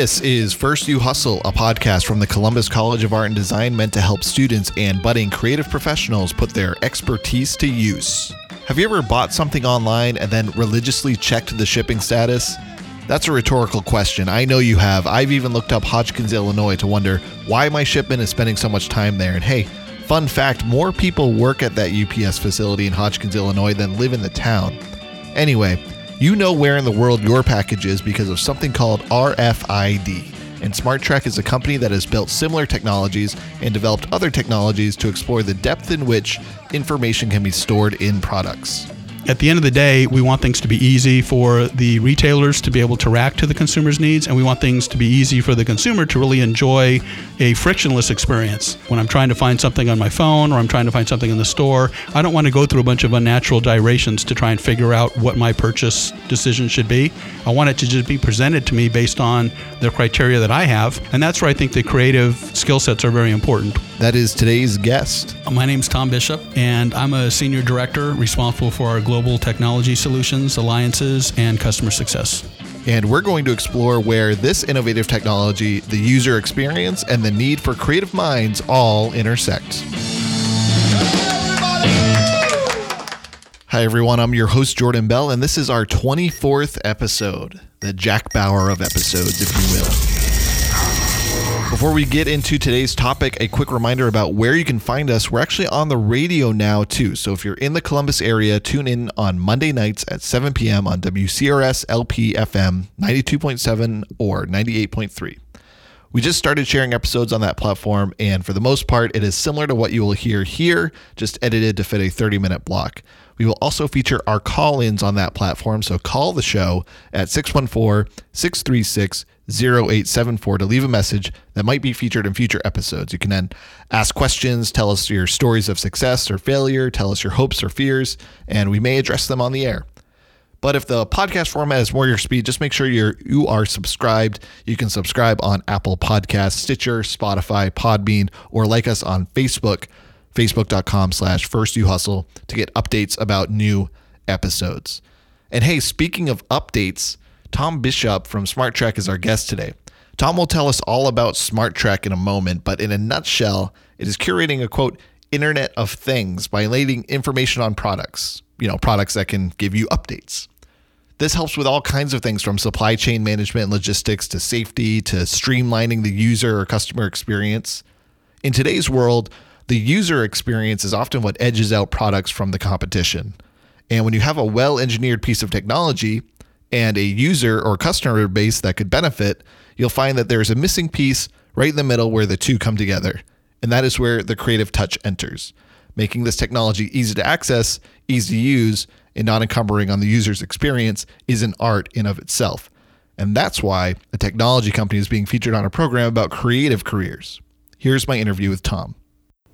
This is First You Hustle, a podcast from the Columbus College of Art and Design meant to help students and budding creative professionals put their expertise to use. Have you ever bought something online and then religiously checked the shipping status? That's a rhetorical question. I know you have. I've even looked up Hodgkins, Illinois to wonder why my shipment is spending so much time there. And hey, fun fact more people work at that UPS facility in Hodgkins, Illinois than live in the town. Anyway, you know where in the world your package is because of something called RFID. And Smartrac is a company that has built similar technologies and developed other technologies to explore the depth in which information can be stored in products at the end of the day, we want things to be easy for the retailers to be able to react to the consumer's needs, and we want things to be easy for the consumer to really enjoy a frictionless experience. When I'm trying to find something on my phone or I'm trying to find something in the store, I don't want to go through a bunch of unnatural gyrations to try and figure out what my purchase decision should be. I want it to just be presented to me based on the criteria that I have, and that's where I think the creative skill sets are very important. That is today's guest. My name is Tom Bishop, and I'm a senior director responsible for our global technology solutions, alliances, and customer success. And we're going to explore where this innovative technology, the user experience, and the need for creative minds all intersect. Hi, everyone. I'm your host, Jordan Bell, and this is our 24th episode, the Jack Bauer of episodes, if you will. Before we get into today's topic, a quick reminder about where you can find us. We're actually on the radio now, too. So if you're in the Columbus area, tune in on Monday nights at 7 p.m. on WCRS LP FM 92.7 or 98.3. We just started sharing episodes on that platform, and for the most part, it is similar to what you will hear here, just edited to fit a 30 minute block. We will also feature our call ins on that platform, so call the show at 614 636 0874 to leave a message that might be featured in future episodes. You can then ask questions, tell us your stories of success or failure, tell us your hopes or fears, and we may address them on the air. But if the podcast format is more your speed, just make sure you're you are subscribed. You can subscribe on Apple Podcasts, Stitcher, Spotify, Podbean, or like us on Facebook, facebook.com slash first you hustle to get updates about new episodes. And hey, speaking of updates, Tom Bishop from Smartrac is our guest today. Tom will tell us all about Smartrac in a moment, but in a nutshell, it is curating a quote, Internet of Things by laying information on products, you know, products that can give you updates. This helps with all kinds of things from supply chain management and logistics to safety to streamlining the user or customer experience. In today's world, the user experience is often what edges out products from the competition. And when you have a well engineered piece of technology, and a user or customer base that could benefit, you'll find that there's a missing piece right in the middle where the two come together. And that is where the creative touch enters, making this technology easy to access, easy to use, and not encumbering on the user's experience is an art in of itself. And that's why a technology company is being featured on a program about creative careers. Here's my interview with Tom.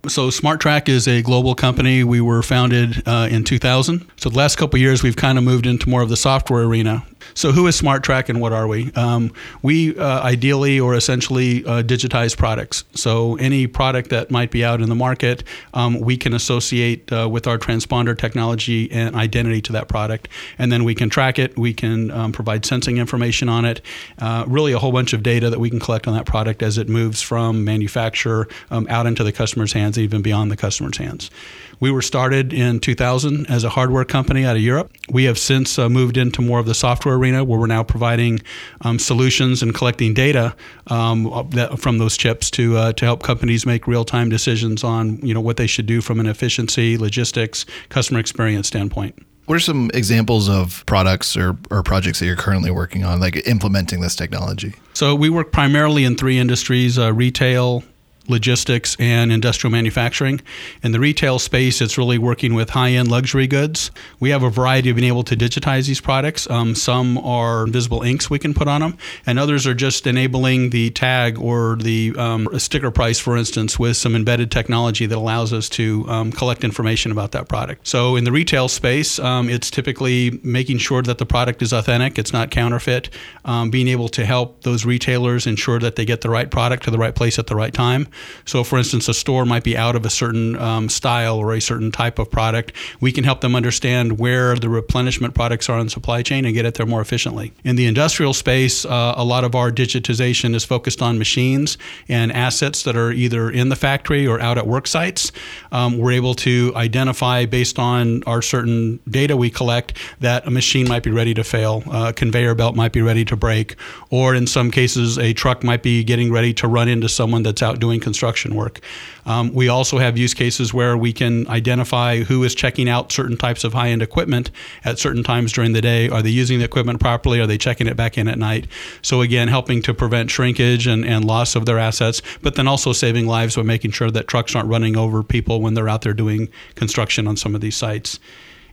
So Smartrac is a global company. We were founded uh, in 2000. So the last couple years, we've kind of moved into more of the software arena. So, who is Smartrac and what are we? Um, we uh, ideally or essentially uh, digitize products. So, any product that might be out in the market, um, we can associate uh, with our transponder technology and identity to that product. And then we can track it, we can um, provide sensing information on it, uh, really a whole bunch of data that we can collect on that product as it moves from manufacturer um, out into the customer's hands, even beyond the customer's hands. We were started in 2000 as a hardware company out of Europe. We have since uh, moved into more of the software arena where we're now providing um, solutions and collecting data um, that, from those chips to, uh, to help companies make real time decisions on you know, what they should do from an efficiency, logistics, customer experience standpoint. What are some examples of products or, or projects that you're currently working on, like implementing this technology? So, we work primarily in three industries uh, retail, logistics, and industrial manufacturing. In the retail space, it's really working with high end luxury goods. We have a variety of being able to digitize these products. Um, some are visible inks we can put on them, and others are just enabling the tag or the um, sticker price, for instance, with some embedded technology that allows us to um, collect information about that product. So in the retail space, um, it's typically making sure that the product is authentic, it's not counterfeit, um, being able to help those retailers ensure that they get the right product to the right place at the right time So, for instance, a store might be out of a certain um, style or a certain type of product. We can help them understand where the replenishment products are in the supply chain and get it there more efficiently. In the industrial space, uh, a lot of our digitization is focused on machines and assets that are either in the factory or out at work sites. Um, we're able to identify based on our certain data we collect that a machine might be ready to fail, a conveyor belt might be ready to break, or in some cases, a truck might be getting ready to run into someone that's out doing construction work. Um, we also have use cases where we can identify who is checking out certain types of high end equipment at certain times during the day. Are they using the equipment properly? Are they checking it back in at night? So, again, helping to prevent shrinkage and, and loss of their assets, but then also saving lives by making sure that trucks aren't running over people when they're out there doing construction on some of these sites.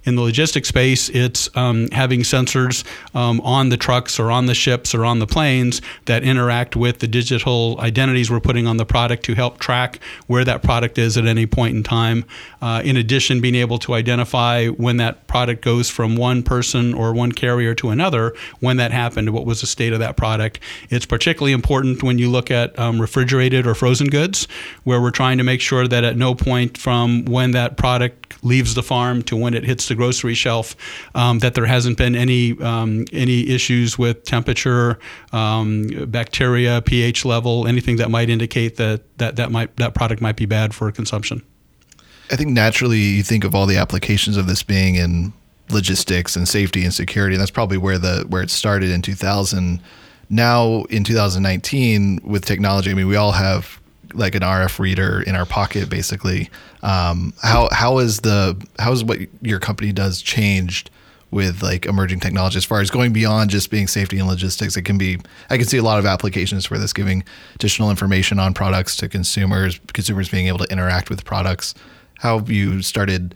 In the logistics space, it's um, having sensors um, on the trucks or on the ships or on the planes that interact with the digital identities we're putting on the product to help track where that product is at any point in time. Uh, in addition, being able to identify when that product goes from one person or one carrier to another, when that happened, what was the state of that product. It's particularly important when you look at um, refrigerated or frozen goods, where we're trying to make sure that at no point from when that product leaves the farm to when it hits the grocery shelf, um, that there hasn't been any um, any issues with temperature, um, bacteria, pH level, anything that might indicate that that that might that product might be bad for consumption. I think naturally you think of all the applications of this being in logistics and safety and security. And that's probably where the where it started in 2000. Now in 2019 with technology, I mean, we all have like an RF reader in our pocket, basically. Um, how how is the how is what your company does changed with like emerging technology as far as going beyond just being safety and logistics? It can be I can see a lot of applications for this, giving additional information on products to consumers, consumers being able to interact with products. How have you started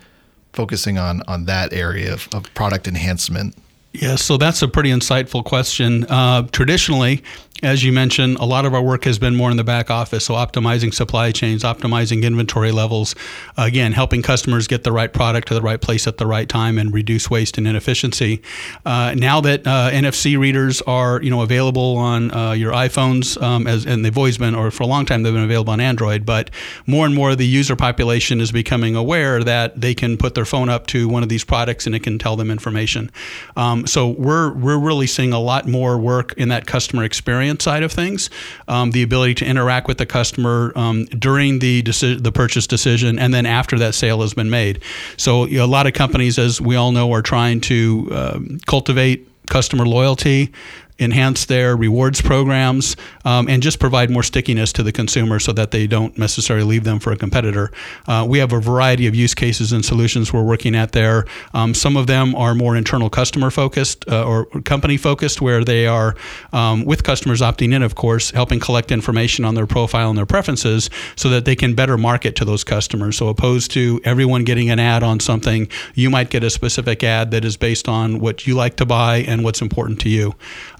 focusing on on that area of, of product enhancement? Yeah, so that's a pretty insightful question. Uh, traditionally, as you mentioned, a lot of our work has been more in the back office, so optimizing supply chains, optimizing inventory levels, again, helping customers get the right product to the right place at the right time and reduce waste and inefficiency. Uh, now that uh, NFC readers are you know available on uh, your iPhones, um, as and they've always been, or for a long time they've been available on Android, but more and more the user population is becoming aware that they can put their phone up to one of these products and it can tell them information. Um, so we're we're really seeing a lot more work in that customer experience experience side of things, um, the ability to interact with the customer um, during the deci- the purchase decision, and then after that sale has been made. So you know, a lot of companies, as we all know, are trying to um, cultivate customer loyalty enhance their rewards programs, um, and just provide more stickiness to the consumer so that they don't necessarily leave them for a competitor. Uh, we have a variety of use cases and solutions we're working at there. Um, some of them are more internal customer focused uh, or company focused, where they are um, with customers opting in, of course, helping collect information on their profile and their preferences so that they can better market to those customers. So, opposed to everyone getting an ad on something, you might get a specific ad that is based on what you like to buy and what's important to you.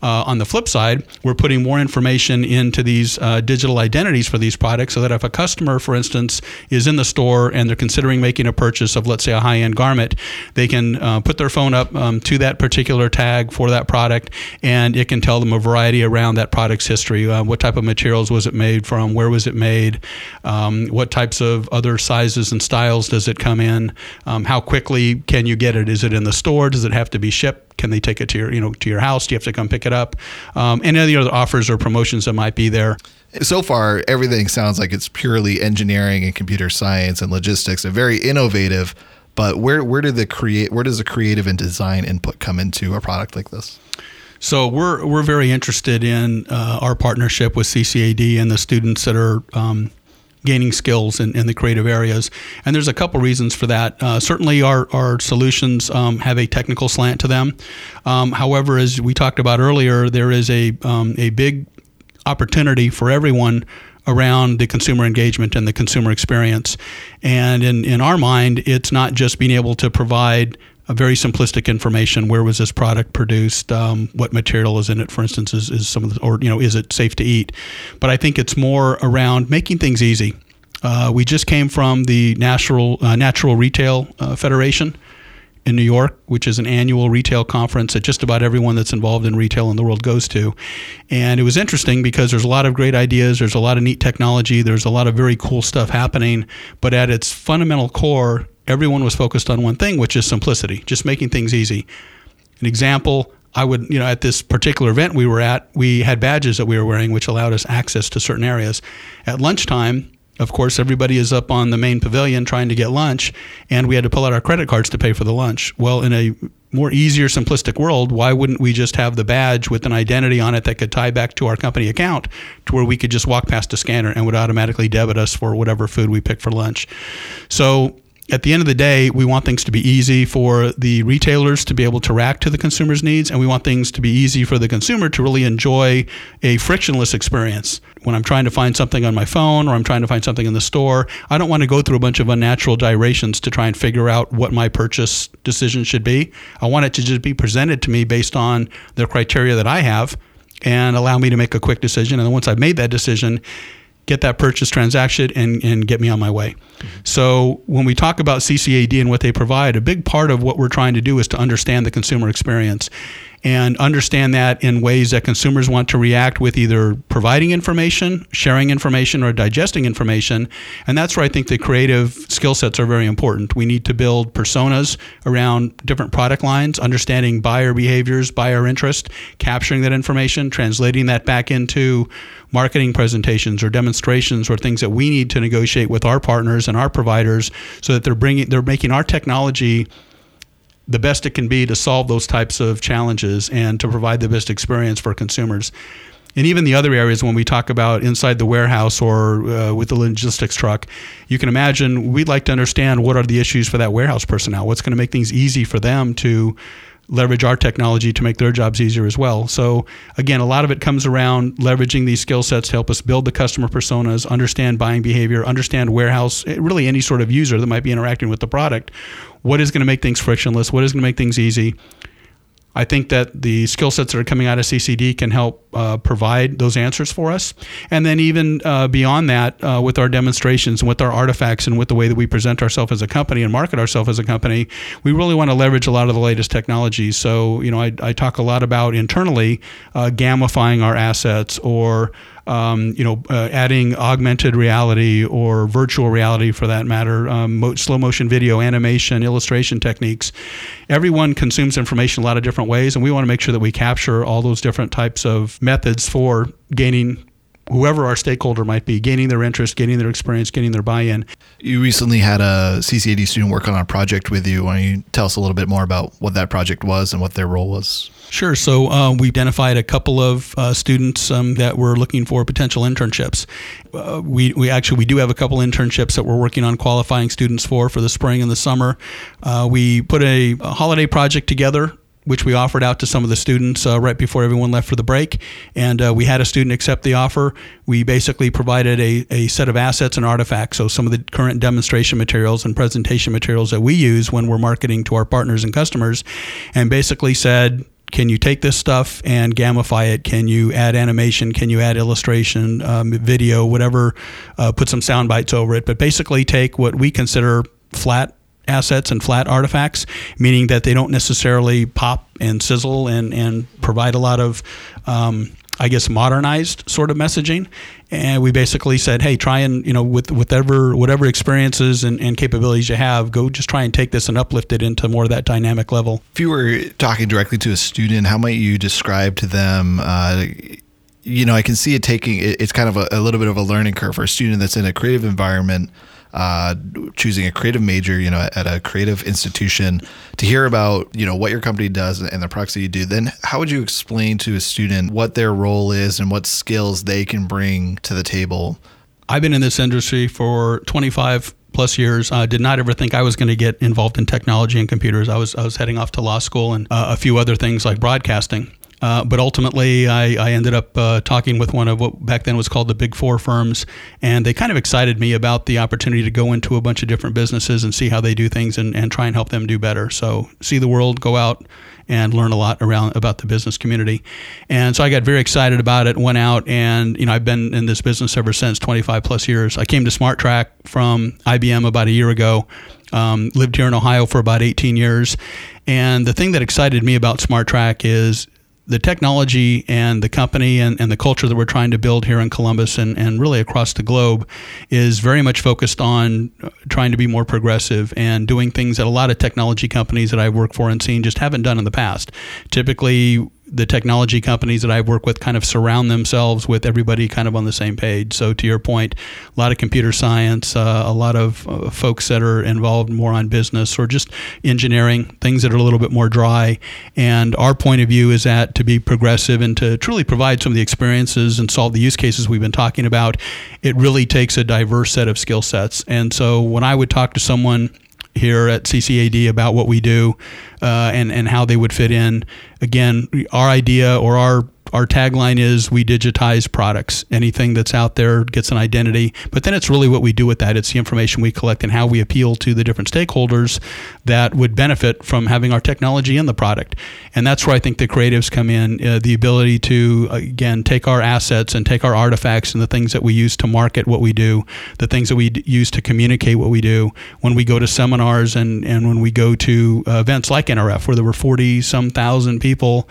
On the flip side, we're putting more information into these uh, digital identities for these products so that if a customer, for instance, is in the store and they're considering making a purchase of, let's say, a high end garment, they can uh, put their phone up um, to that particular tag for that product and it can tell them a variety around that product's history. Uh, what type of materials was it made from? Where was it made? Um, what types of other sizes and styles does it come in? Um, how quickly can you get it? Is it in the store? Does it have to be shipped? Can they take it to your, you know, to your house? Do you have to come pick it up? Um, and any other offers or promotions that might be there. So far, everything sounds like it's purely engineering and computer science and logistics, A very innovative. But where where did the create where does the creative and design input come into a product like this? So we're we're very interested in uh, our partnership with CCAD and the students that are um, gaining skills in, in the creative areas. And there's a couple reasons for that. Uh, certainly, our, our solutions um, have a technical slant to them. Um, however, as we talked about earlier, there is a, um, a big opportunity for everyone around the consumer engagement and the consumer experience. And in, in our mind, it's not just being able to provide very simplistic information. Where was this product produced? Um, what material is in it? For instance, is, is some of the, or you know, is it safe to eat? But I think it's more around making things easy. Uh, we just came from the National uh, National Retail uh, Federation, in New York, which is an annual retail conference that just about everyone that's involved in retail in the world goes to. And it was interesting because there's a lot of great ideas, there's a lot of neat technology, there's a lot of very cool stuff happening, but at its fundamental core, everyone was focused on one thing, which is simplicity, just making things easy. An example, I would, you know, at this particular event we were at, we had badges that we were wearing, which allowed us access to certain areas. At lunchtime, of course, everybody is up on the main pavilion trying to get lunch, and we had to pull out our credit cards to pay for the lunch. Well, in a more easier, simplistic world, why wouldn't we just have the badge with an identity on it that could tie back to our company account to where we could just walk past a scanner and would automatically debit us for whatever food we picked for lunch? So at the end of the day, we want things to be easy for the retailers to be able to react to the consumer's needs, and we want things to be easy for the consumer to really enjoy a frictionless experience. When I'm trying to find something on my phone or I'm trying to find something in the store, I don't want to go through a bunch of unnatural gyrations to try and figure out what my purchase decision should be. I want it to just be presented to me based on the criteria that I have and allow me to make a quick decision. And then once I've made that decision, get that purchase transaction and, and get me on my way. So when we talk about CCAD and what they provide, a big part of what we're trying to do is to understand the consumer experience and understand that in ways that consumers want to react with either providing information, sharing information, or digesting information. And that's where I think the creative skill sets are very important. We need to build personas around different product lines, understanding buyer behaviors, buyer interest, capturing that information, translating that back into marketing presentations or demonstrations or things that we need to negotiate with our partners and our providers so that they're bringing they're making our technology the best it can be to solve those types of challenges and to provide the best experience for consumers. And even the other areas, when we talk about inside the warehouse or uh, with the logistics truck, you can imagine we'd like to understand what are the issues for that warehouse personnel. What's going to make things easy for them to leverage our technology to make their jobs easier as well. So again, a lot of it comes around leveraging these skill sets to help us build the customer personas, understand buying behavior, understand warehouse, eh, really any sort of user that might be interacting with the product. What is going to make things frictionless? What is going to make things easy? I think that the skill sets that are coming out of CCD can help uh, provide those answers for us. And then, even uh, beyond that, uh, with our demonstrations and with our artifacts and with the way that we present ourselves as a company and market ourselves as a company, we really want to leverage a lot of the latest technologies. So, you know, I, I talk a lot about internally uh, gamifying our assets or um, you know, uh, adding augmented reality or virtual reality for that matter, um, mo- slow motion video, animation, illustration techniques. Everyone consumes information a lot of different ways, and we want to make sure that we capture all those different types of methods for gaining whoever our stakeholder might be, gaining their interest, gaining their experience, getting their buy-in. You recently had a CCAD student work on a project with you. Why don't you tell us a little bit more about what that project was and what their role was? Sure. So uh, we identified a couple of uh, students um, that were looking for potential internships. Uh, we, we actually we do have a couple internships that we're working on qualifying students for for the spring and the summer. Uh, we put a, a holiday project together which we offered out to some of the students uh, right before everyone left for the break. And uh, we had a student accept the offer. We basically provided a, a set of assets and artifacts. So, some of the current demonstration materials and presentation materials that we use when we're marketing to our partners and customers, and basically said, can you take this stuff and gamify it? Can you add animation? Can you add illustration, um, video, whatever? Uh, put some sound bites over it. But basically, take what we consider flat assets and flat artifacts, meaning that they don't necessarily pop and sizzle and, and provide a lot of um, I guess modernized sort of messaging, and we basically said, hey, try and you know with whatever whatever experiences and, and capabilities you have, go just try and take this and uplift it into more of that dynamic level. If you were talking directly to a student, how might you describe to them? Uh, you know, I can see it taking it's kind of a, a little bit of a learning curve for a student that's in a creative environment uh, choosing a creative major, you know, at a creative institution to hear about, you know, what your company does and the products that you do, then how would you explain to a student what their role is and what skills they can bring to the table? I've been in this industry for 25 plus years. I did not ever think I was going to get involved in technology and computers. I was I was heading off to law school and uh, a few other things like broadcasting. Uh, but ultimately, I, I ended up uh, talking with one of what back then was called the Big Four firms, and they kind of excited me about the opportunity to go into a bunch of different businesses and see how they do things and, and try and help them do better. So, see the world, go out and learn a lot around about the business community. And so I got very excited about it, went out, and you know I've been in this business ever since, 25 plus years. I came to Smartrac from IBM about a year ago. Um, lived here in Ohio for about 18 years, and the thing that excited me about Smartrac is the technology and the company and, and the culture that we're trying to build here in Columbus and, and really across the globe is very much focused on uh, trying to be more progressive and doing things that a lot of technology companies that I work for and seen just haven't done in the past. Typically, the technology companies that I work with kind of surround themselves with everybody kind of on the same page. So to your point, a lot of computer science, uh, a lot of uh, folks that are involved more on business or just engineering, things that are a little bit more dry. And our point of view is that to be progressive and to truly provide some of the experiences and solve the use cases we've been talking about, it really takes a diverse set of skill sets. And so when I would talk to someone here at CCAD about what we do uh, and and how they would fit in. Again, our idea or our our tagline is we digitize products. Anything that's out there gets an identity, but then it's really what we do with that. It's the information we collect and how we appeal to the different stakeholders that would benefit from having our technology in the product. And that's where I think the creatives come in uh, the ability to, again, take our assets and take our artifacts and the things that we use to market what we do, the things that we d- use to communicate what we do when we go to seminars and, and when we go to uh, events like NRF, where there were 40 some thousand people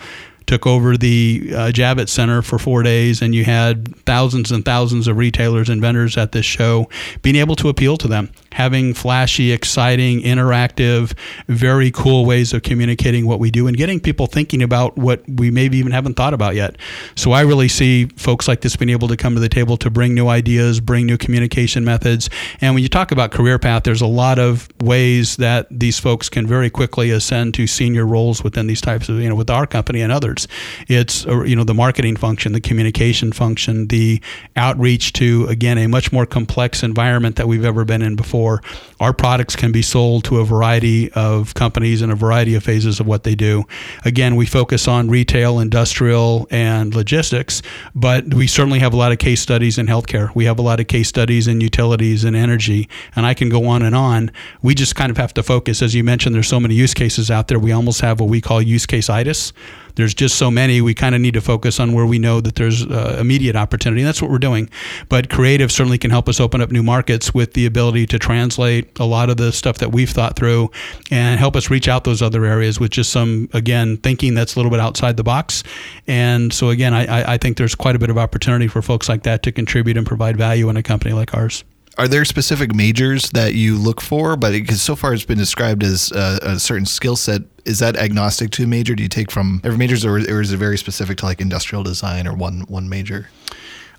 took over the uh, Javits Center for four days, and you had thousands and thousands of retailers and vendors at this show, being able to appeal to them, having flashy, exciting, interactive, very cool ways of communicating what we do, and getting people thinking about what we maybe even haven't thought about yet. So I really see folks like this being able to come to the table to bring new ideas, bring new communication methods. And when you talk about career path, there's a lot of ways that these folks can very quickly ascend to senior roles within these types of, you know, with our company and others. It's uh, you know the marketing function, the communication function, the outreach to again a much more complex environment that we've ever been in before. Our products can be sold to a variety of companies in a variety of phases of what they do. Again, we focus on retail, industrial, and logistics, but we certainly have a lot of case studies in healthcare. We have a lot of case studies in utilities and energy, and I can go on and on. We just kind of have to focus, as you mentioned. There's so many use cases out there. We almost have what we call use case itis there's just so many. We kind of need to focus on where we know that there's uh, immediate opportunity. And that's what we're doing. But creative certainly can help us open up new markets with the ability to translate a lot of the stuff that we've thought through and help us reach out those other areas with just some, again, thinking that's a little bit outside the box. And so, again, I, I think there's quite a bit of opportunity for folks like that to contribute and provide value in a company like ours are there specific majors that you look for? But because so far it's been described as a, a certain skill set, is that agnostic to a major? Do you take from every majors, or, or is it very specific to like industrial design or one one major?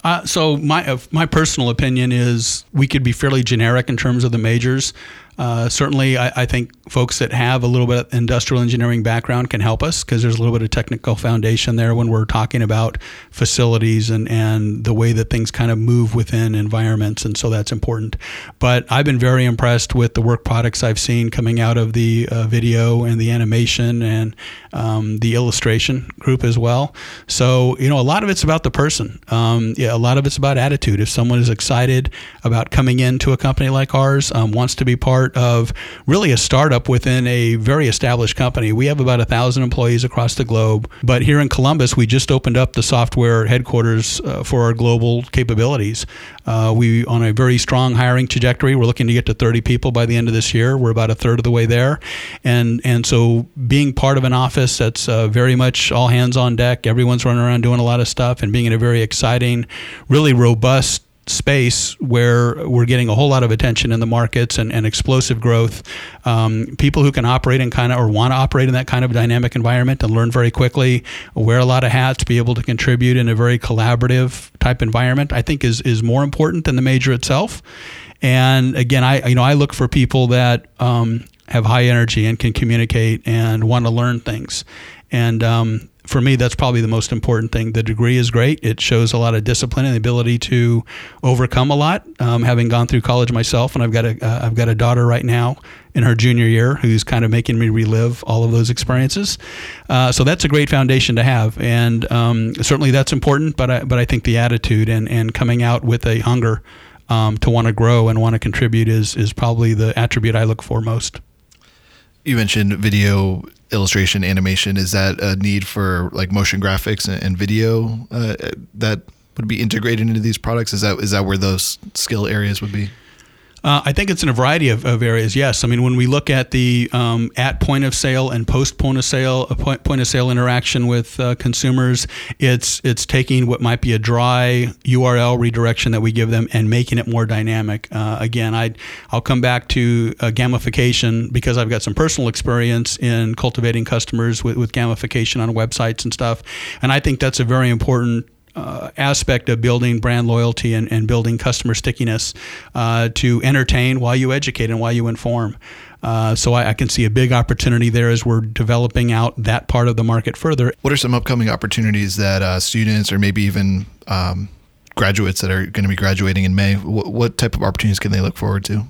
Uh, so my uh, my personal opinion is we could be fairly generic in terms of the majors. Uh, certainly, I, I, think folks that have a little bit of industrial engineering background can help us because there's a little bit of technical foundation there when we're talking about facilities and, and the way that things kind of move within environments. And so that's important. But I've been very impressed with the work products I've seen coming out of the uh, video and the animation and um, the illustration group as well. So, you know, a lot of it's about the person. Um, yeah, a lot of it's about attitude. If someone is excited about coming into a company like ours, um, wants to be part of really a startup within a very established company. We have about a thousand employees across the globe, but here in Columbus, we just opened up the software headquarters uh, for our global capabilities. Uh, we on a very strong hiring trajectory. We're looking to get to 30 people by the end of this year. We're about a third of the way there, and and so being part of an office that's uh, very much all hands on deck. Everyone's running around doing a lot of stuff, and being in a very exciting, really robust space where we're getting a whole lot of attention in the markets and, and explosive growth. Um, people who can operate in kind of or want to operate in that kind of dynamic environment and learn very quickly, wear a lot of hats, be able to contribute in a very collaborative type environment, I think is is more important than the major itself. And again, I you know I look for people that um, have high energy and can communicate and want to learn things. And um, for me, that's probably the most important thing. The degree is great. It shows a lot of discipline and the ability to overcome a lot. Um, having gone through college myself, and I've got a uh, I've got a daughter right now in her junior year who's kind of making me relive all of those experiences. Uh, so that's a great foundation to have, and um, certainly that's important. But I, but I think the attitude and and coming out with a hunger um, to want to grow and want to contribute is is probably the attribute I look for most. You mentioned video illustration animation. Is that a need for like motion graphics and, and video uh, that would be integrated into these products? Is that is that where those skill areas would be? Uh, I think it's in a variety of, of, areas. Yes, I mean when we look at the um, at point of sale and post point of sale, point, point of sale interaction with uh, consumers, it's it's taking what might be a dry URL redirection that we give them and making it more dynamic. Uh, again, I I'll come back to uh, gamification because I've got some personal experience in cultivating customers with, with gamification on websites and stuff, and I think that's a very important uh, aspect of building brand loyalty and, and building customer stickiness uh, to entertain while you educate and while you inform. Uh, so I, I, can see a big opportunity there as we're developing out that part of the market further. What are some upcoming opportunities that uh, students or maybe even um, graduates that are going to be graduating in May, what, what type of opportunities can they look forward to?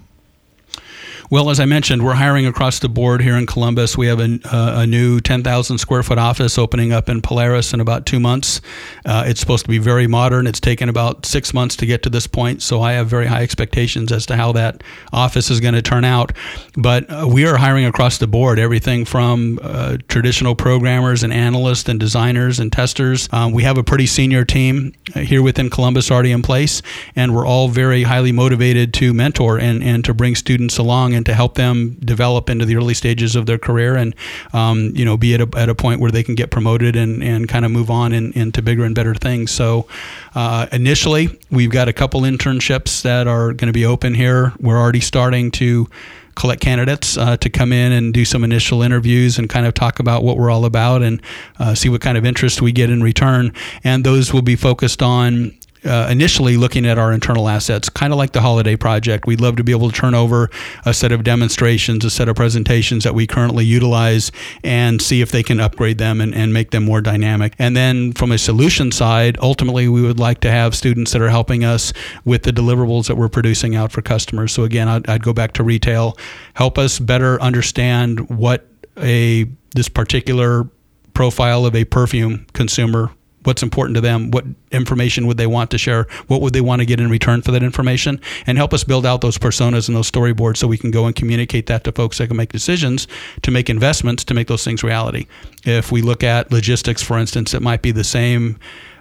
Well, as I mentioned, we're hiring across the board here in Columbus. We have a, a new 10,000 square foot office opening up in Polaris in about two months. Uh, it's supposed to be very modern. It's taken about six months to get to this point, so I have very high expectations as to how that office is going to turn out. But uh, we are hiring across the board, everything from uh, traditional programmers and analysts and designers and testers. Um, we have a pretty senior team uh, here within Columbus already in place, and we're all very highly motivated to mentor and, and to bring students along and to help them develop into the early stages of their career and um, you know be at a, at a point where they can get promoted and, and kind of move on in, into bigger and better things. So uh, initially, we've got a couple internships that are going to be open here. We're already starting to collect candidates uh, to come in and do some initial interviews and kind of talk about what we're all about and uh, see what kind of interest we get in return. And those will be focused on uh, initially looking at our internal assets, kind of like the holiday project. We'd love to be able to turn over a set of demonstrations, a set of presentations that we currently utilize, and see if they can upgrade them and, and make them more dynamic. And then from a solution side, ultimately, we would like to have students that are helping us with the deliverables that we're producing out for customers. So again, I'd, I'd go back to retail, help us better understand what a this particular profile of a perfume consumer what's important to them, what information would they want to share, what would they want to get in return for that information, and help us build out those personas and those storyboards so we can go and communicate that to folks that can make decisions to make investments to make those things reality. If we look at logistics, for instance, it might be the same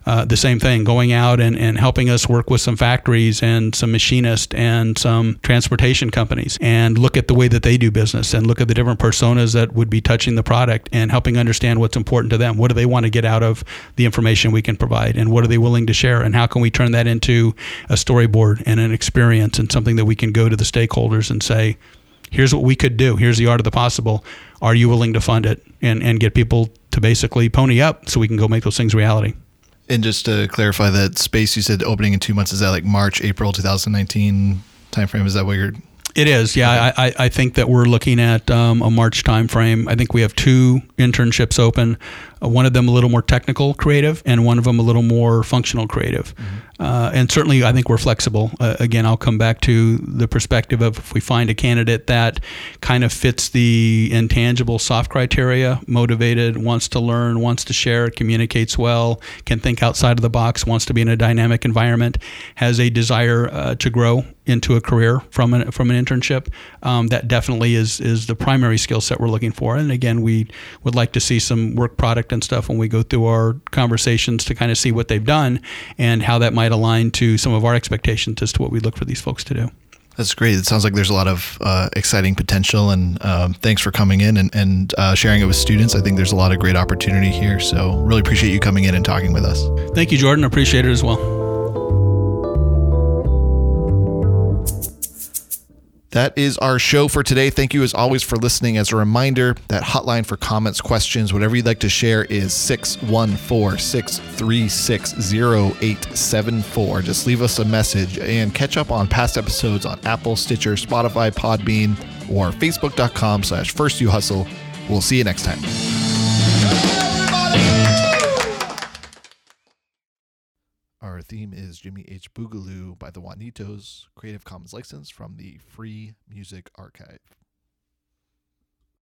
uh, the same thing, going out and, and helping us work with some factories and some machinists and some transportation companies and look at the way that they do business and look at the different personas that would be touching the product and helping understand what's important to them. What do they want to get out of the information we can provide and what are they willing to share and how can we turn that into a storyboard and an experience and something that we can go to the stakeholders and say, here's what we could do. Here's the art of the possible. Are you willing to fund it and, and get people to basically pony up so we can go make those things reality? And just to clarify that space you said opening in two months, is that like March, April 2019 timeframe? Is that what you're it is, yeah. I, I think that we're looking at um, a March timeframe. I think we have two internships open. Uh, one of them a little more technical, creative, and one of them a little more functional, creative. Mm-hmm. Uh, and certainly, I think we're flexible. Uh, again, I'll come back to the perspective of if we find a candidate that kind of fits the intangible soft criteria, motivated, wants to learn, wants to share, communicates well, can think outside of the box, wants to be in a dynamic environment, has a desire uh, to grow into a career from an from an internship. Um, that definitely is is the primary skill set we're looking for. And again, we would like to see some work product and stuff when we go through our conversations to kind of see what they've done and how that might align to some of our expectations as to what we look for these folks to do. That's great. It sounds like there's a lot of uh, exciting potential, and um, thanks for coming in and, and uh, sharing it with students. I think there's a lot of great opportunity here. So, really appreciate you coming in and talking with us. Thank you, Jordan. Appreciate it as well. That is our show for today. Thank you as always for listening. As a reminder, that hotline for comments, questions, whatever you'd like to share is 614 636 0874. Just leave us a message and catch up on past episodes on Apple, Stitcher, Spotify, Podbean, or facebook.com slash first you hustle. We'll see you next time. Our theme is Jimmy H. Boogaloo by the Juanitos, Creative Commons license from the Free Music Archive.